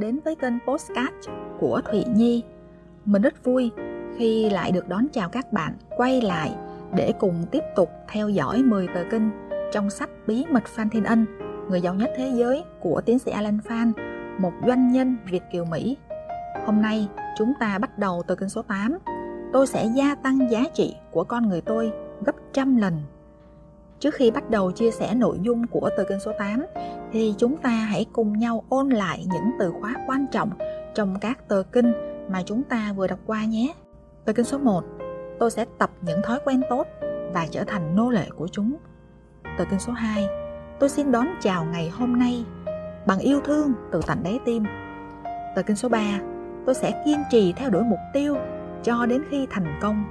đến với kênh Postcard của Thụy Nhi. Mình rất vui khi lại được đón chào các bạn quay lại để cùng tiếp tục theo dõi 10 tờ kinh trong sách Bí mật Phan Thiên Ân, người giàu nhất thế giới của tiến sĩ Alan Phan, một doanh nhân Việt Kiều Mỹ. Hôm nay chúng ta bắt đầu tờ kinh số 8. Tôi sẽ gia tăng giá trị của con người tôi gấp trăm lần. Trước khi bắt đầu chia sẻ nội dung của tờ kinh số 8 thì chúng ta hãy cùng nhau ôn lại những từ khóa quan trọng trong các tờ kinh mà chúng ta vừa đọc qua nhé. Tờ kinh số 1 Tôi sẽ tập những thói quen tốt và trở thành nô lệ của chúng. Tờ kinh số 2 Tôi xin đón chào ngày hôm nay bằng yêu thương từ tận đáy tim. Tờ kinh số 3 Tôi sẽ kiên trì theo đuổi mục tiêu cho đến khi thành công.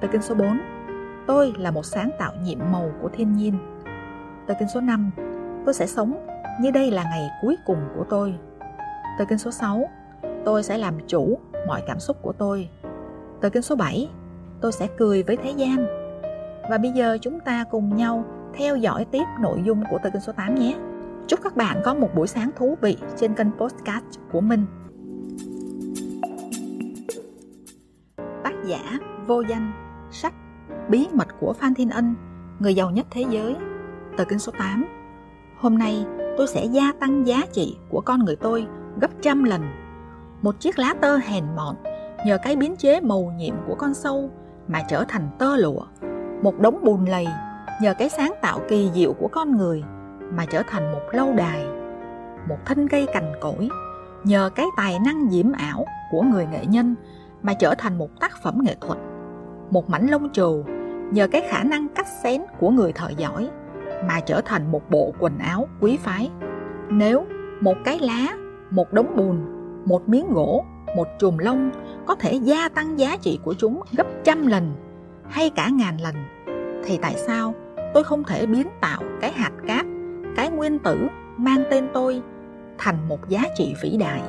Tờ kinh số 4 Tôi là một sáng tạo nhiệm màu của thiên nhiên. Tờ kinh số 5 Tôi sẽ sống như đây là ngày cuối cùng của tôi. Tờ kinh số 6 Tôi sẽ làm chủ mọi cảm xúc của tôi. Tờ kinh số 7 Tôi sẽ cười với thế gian. Và bây giờ chúng ta cùng nhau theo dõi tiếp nội dung của tờ kinh số 8 nhé. Chúc các bạn có một buổi sáng thú vị trên kênh podcast của mình. Tác giả vô danh sách Bí mật của Phan Thiên Ân, người giàu nhất thế giới. Tờ kinh số 8 Hôm nay tôi sẽ gia tăng giá trị của con người tôi gấp trăm lần. Một chiếc lá tơ hèn mọn nhờ cái biến chế màu nhiệm của con sâu mà trở thành tơ lụa. Một đống bùn lầy nhờ cái sáng tạo kỳ diệu của con người mà trở thành một lâu đài. Một thân cây cành cỗi nhờ cái tài năng diễm ảo của người nghệ nhân mà trở thành một tác phẩm nghệ thuật. Một mảnh lông trù nhờ cái khả năng cắt xén của người thợ giỏi mà trở thành một bộ quần áo quý phái. Nếu một cái lá, một đống bùn, một miếng gỗ, một chùm lông có thể gia tăng giá trị của chúng gấp trăm lần hay cả ngàn lần, thì tại sao tôi không thể biến tạo cái hạt cát, cái nguyên tử mang tên tôi thành một giá trị vĩ đại?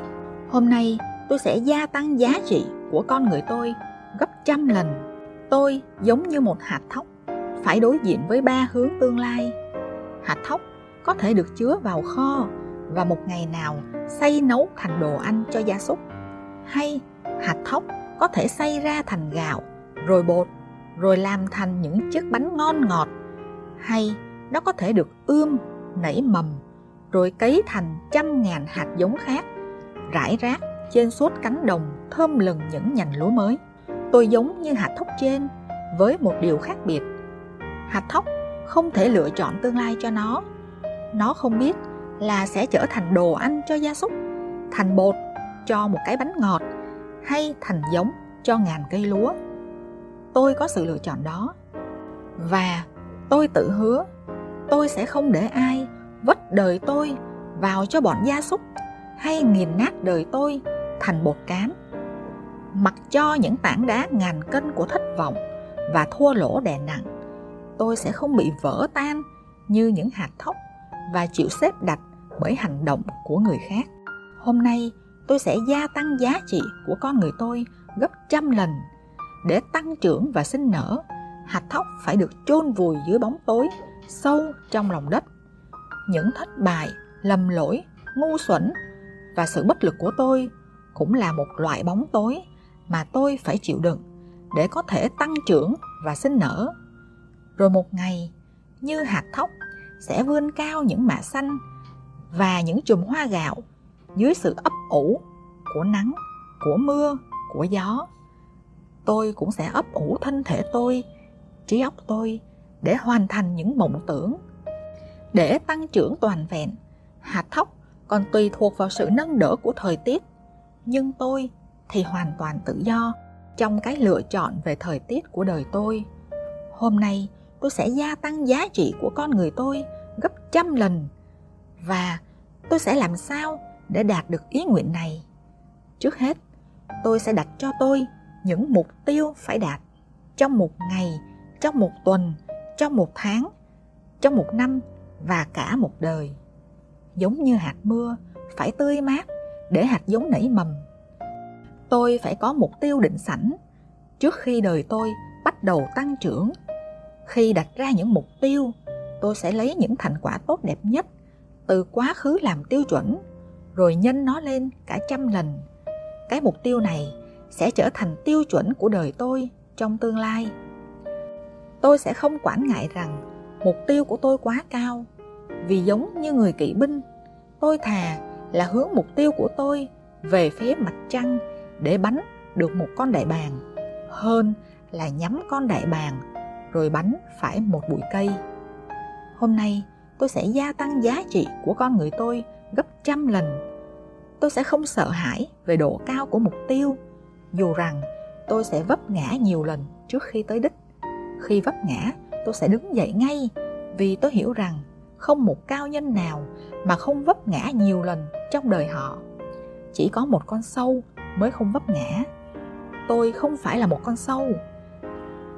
Hôm nay tôi sẽ gia tăng giá trị của con người tôi gấp trăm lần. Tôi giống như một hạt thóc, phải đối diện với ba hướng tương lai. Hạt thóc có thể được chứa vào kho và một ngày nào xay nấu thành đồ ăn cho gia súc. Hay hạt thóc có thể xay ra thành gạo rồi bột rồi làm thành những chiếc bánh ngon ngọt. Hay nó có thể được ươm nảy mầm rồi cấy thành trăm ngàn hạt giống khác rải rác trên suốt cánh đồng thơm lừng những nhành lúa mới tôi giống như hạt thóc trên, với một điều khác biệt. Hạt thóc không thể lựa chọn tương lai cho nó. Nó không biết là sẽ trở thành đồ ăn cho gia súc, thành bột cho một cái bánh ngọt, hay thành giống cho ngàn cây lúa. Tôi có sự lựa chọn đó. Và tôi tự hứa, tôi sẽ không để ai vất đời tôi vào cho bọn gia súc, hay nghiền nát đời tôi thành bột cám mặc cho những tảng đá ngàn cân của thất vọng và thua lỗ đè nặng tôi sẽ không bị vỡ tan như những hạt thóc và chịu xếp đặt bởi hành động của người khác. Hôm nay tôi sẽ gia tăng giá trị của con người tôi gấp trăm lần. Để tăng trưởng và sinh nở, hạt thóc phải được chôn vùi dưới bóng tối, sâu trong lòng đất. Những thất bại, lầm lỗi, ngu xuẩn và sự bất lực của tôi cũng là một loại bóng tối mà tôi phải chịu đựng để có thể tăng trưởng và sinh nở rồi một ngày như hạt thóc sẽ vươn cao những mạ xanh và những chùm hoa gạo dưới sự ấp ủ của nắng, của mưa, của gió. Tôi cũng sẽ ấp ủ thân thể tôi, trí óc tôi để hoàn thành những mộng tưởng. Để tăng trưởng toàn vẹn, hạt thóc còn tùy thuộc vào sự nâng đỡ của thời tiết. Nhưng tôi thì hoàn toàn tự do trong cái lựa chọn về thời tiết của đời tôi. Hôm nay, tôi sẽ gia tăng giá trị của con người tôi gấp trăm lần và tôi sẽ làm sao để đạt được ý nguyện này. Trước hết tôi sẽ đặt cho tôi những mục tiêu phải đạt trong một ngày trong một tuần trong một tháng trong một năm và cả một đời. Giống như hạt mưa phải tươi mát để hạt giống nảy mầm tôi phải có mục tiêu định sẵn trước khi đời tôi bắt đầu tăng trưởng khi đặt ra những mục tiêu tôi sẽ lấy những thành quả tốt đẹp nhất từ quá khứ làm tiêu chuẩn rồi nhân nó lên cả trăm lần. Cái mục tiêu này sẽ trở thành tiêu chuẩn của đời tôi trong tương lai. Tôi sẽ không quản ngại rằng mục tiêu của tôi quá cao, vì giống như người kỵ binh, tôi thà là hướng mục tiêu của tôi về phía mặt trăng để bắn được một con đại bàng hơn là nhắm con đại bàng rồi bắn phải một bụi cây. Hôm nay tôi sẽ gia tăng giá trị của con người tôi gấp trăm lần. Tôi sẽ không sợ hãi về độ cao của mục tiêu, dù rằng tôi sẽ vấp ngã nhiều lần trước khi tới đích. Khi vấp ngã, tôi sẽ đứng dậy ngay vì tôi hiểu rằng không một cao nhân nào mà không vấp ngã nhiều lần trong đời họ. Chỉ có một con sâu mới không vấp ngã. Tôi không phải là một con sâu.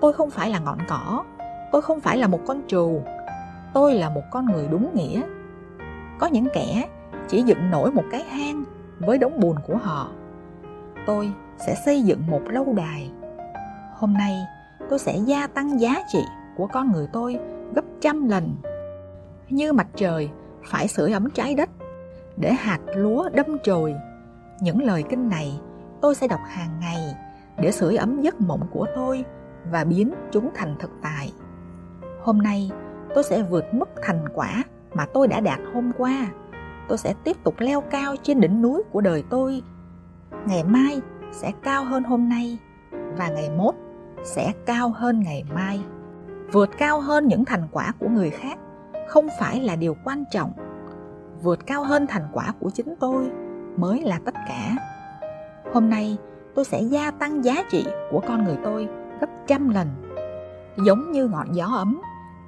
Tôi không phải là ngọn cỏ. Tôi không phải là một con trù. Tôi là một con người đúng nghĩa. Có những kẻ chỉ dựng nổi một cái hang với đống bùn của họ. Tôi sẽ xây dựng một lâu đài. Hôm nay, tôi sẽ gia tăng giá trị của con người tôi gấp trăm lần. Như mặt trời phải sưởi ấm trái đất để hạt lúa đâm chồi. Những lời kinh này tôi sẽ đọc hàng ngày để sưởi ấm giấc mộng của tôi và biến chúng thành thực tại. Hôm nay, tôi sẽ vượt mức thành quả mà tôi đã đạt hôm qua. Tôi sẽ tiếp tục leo cao trên đỉnh núi của đời tôi. Ngày mai sẽ cao hơn hôm nay và ngày mốt sẽ cao hơn ngày mai. Vượt cao hơn những thành quả của người khác không phải là điều quan trọng. Vượt cao hơn thành quả của chính tôi mới là tất cả. Hôm nay tôi sẽ gia tăng giá trị của con người tôi gấp trăm lần. Giống như ngọn gió ấm,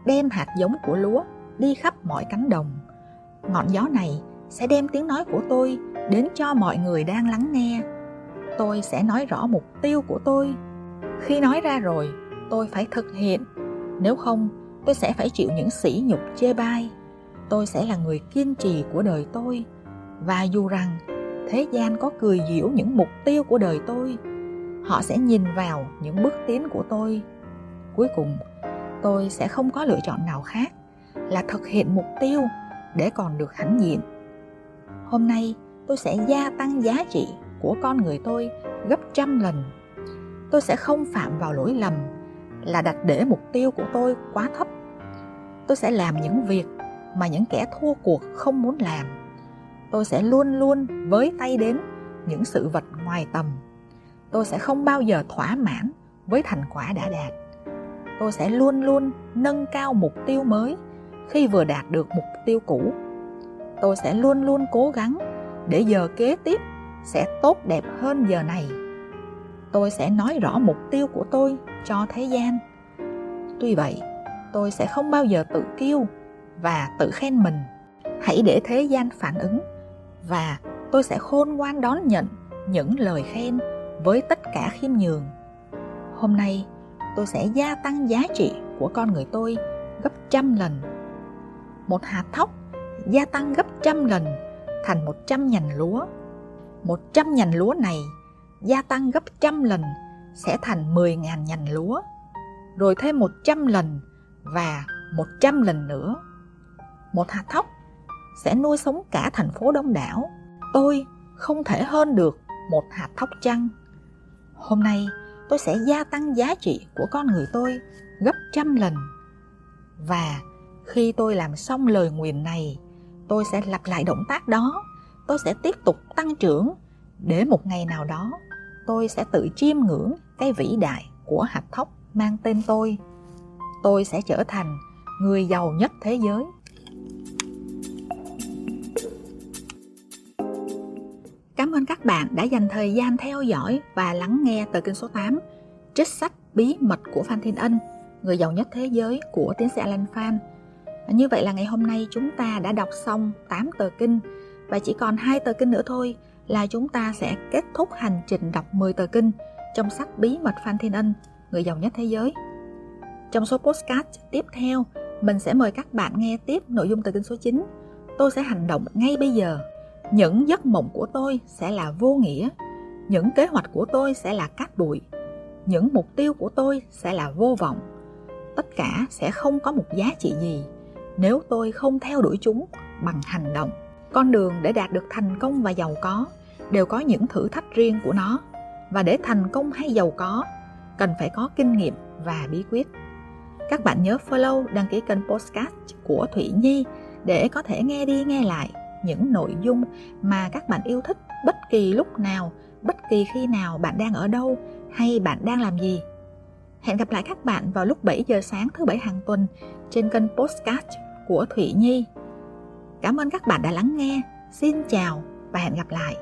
đem hạt giống của lúa đi khắp mọi cánh đồng. Ngọn gió này sẽ đem tiếng nói của tôi đến cho mọi người đang lắng nghe. Tôi sẽ nói rõ mục tiêu của tôi. Khi nói ra rồi, tôi phải thực hiện. Nếu không, tôi sẽ phải chịu những sỉ nhục chê bai. Tôi sẽ là người kiên trì của đời tôi. Và dù rằng thế gian có cười giễu những mục tiêu của đời tôi. Họ sẽ nhìn vào những bước tiến của tôi. Cuối cùng, tôi sẽ không có lựa chọn nào khác là thực hiện mục tiêu để còn được hãnh diện. Hôm nay, tôi sẽ gia tăng giá trị của con người tôi gấp trăm lần. Tôi sẽ không phạm vào lỗi lầm là đặt để mục tiêu của tôi quá thấp. Tôi sẽ làm những việc mà những kẻ thua cuộc không muốn làm tôi sẽ luôn luôn với tay đến những sự vật ngoài tầm. Tôi sẽ không bao giờ thỏa mãn với thành quả đã đạt. Tôi sẽ luôn luôn nâng cao mục tiêu mới khi vừa đạt được mục tiêu cũ. Tôi sẽ luôn luôn cố gắng để giờ kế tiếp sẽ tốt đẹp hơn giờ này. Tôi sẽ nói rõ mục tiêu của tôi cho thế gian. Tuy vậy, tôi sẽ không bao giờ tự kiêu và tự khen mình. Hãy để thế gian phản ứng và tôi sẽ khôn ngoan đón nhận những lời khen với tất cả khiêm nhường. Hôm nay, tôi sẽ gia tăng giá trị của con người tôi gấp trăm lần. Một hạt thóc gia tăng gấp trăm lần thành một trăm nhành lúa. Một trăm nhành lúa này gia tăng gấp trăm lần sẽ thành mười ngàn nhành lúa. Rồi thêm một trăm lần và một trăm lần nữa. Một hạt thóc sẽ nuôi sống cả thành phố đông đảo. Tôi không thể hơn được một hạt thóc chăng. Hôm nay tôi sẽ gia tăng giá trị của con người tôi gấp trăm lần. Và khi tôi làm xong lời nguyền này, tôi sẽ lặp lại động tác đó. Tôi sẽ tiếp tục tăng trưởng để một ngày nào đó tôi sẽ tự chiêm ngưỡng cái vĩ đại của hạt thóc mang tên tôi. Tôi sẽ trở thành người giàu nhất thế giới Cảm ơn các bạn đã dành thời gian theo dõi và lắng nghe tờ kinh số 8 Trích sách bí mật của Phan Thiên Ân, người giàu nhất thế giới của tiến sĩ Alan Phan. Như vậy là ngày hôm nay chúng ta đã đọc xong 8 tờ kinh và chỉ còn hai tờ kinh nữa thôi là chúng ta sẽ kết thúc hành trình đọc 10 tờ kinh trong sách bí mật Phan Thiên Ân, người giàu nhất thế giới. Trong số postcard tiếp theo, mình sẽ mời các bạn nghe tiếp nội dung tờ kinh số 9. Tôi sẽ hành động ngay bây giờ những giấc mộng của tôi sẽ là vô nghĩa. Những kế hoạch của tôi sẽ là cát bụi. Những mục tiêu của tôi sẽ là vô vọng. Tất cả sẽ không có một giá trị gì nếu tôi không theo đuổi chúng bằng hành động. Con đường để đạt được thành công và giàu có đều có những thử thách riêng của nó. Và để thành công hay giàu có, cần phải có kinh nghiệm và bí quyết. Các bạn nhớ follow, đăng ký kênh podcast của Thủy nhi để có thể nghe đi nghe lại những nội dung mà các bạn yêu thích bất kỳ lúc nào, bất kỳ khi nào bạn đang ở đâu hay bạn đang làm gì. Hẹn gặp lại các bạn vào lúc 7 giờ sáng thứ bảy hàng tuần trên kênh podcast của thụy nhi. Cảm ơn các bạn đã lắng nghe. Xin chào và hẹn gặp lại.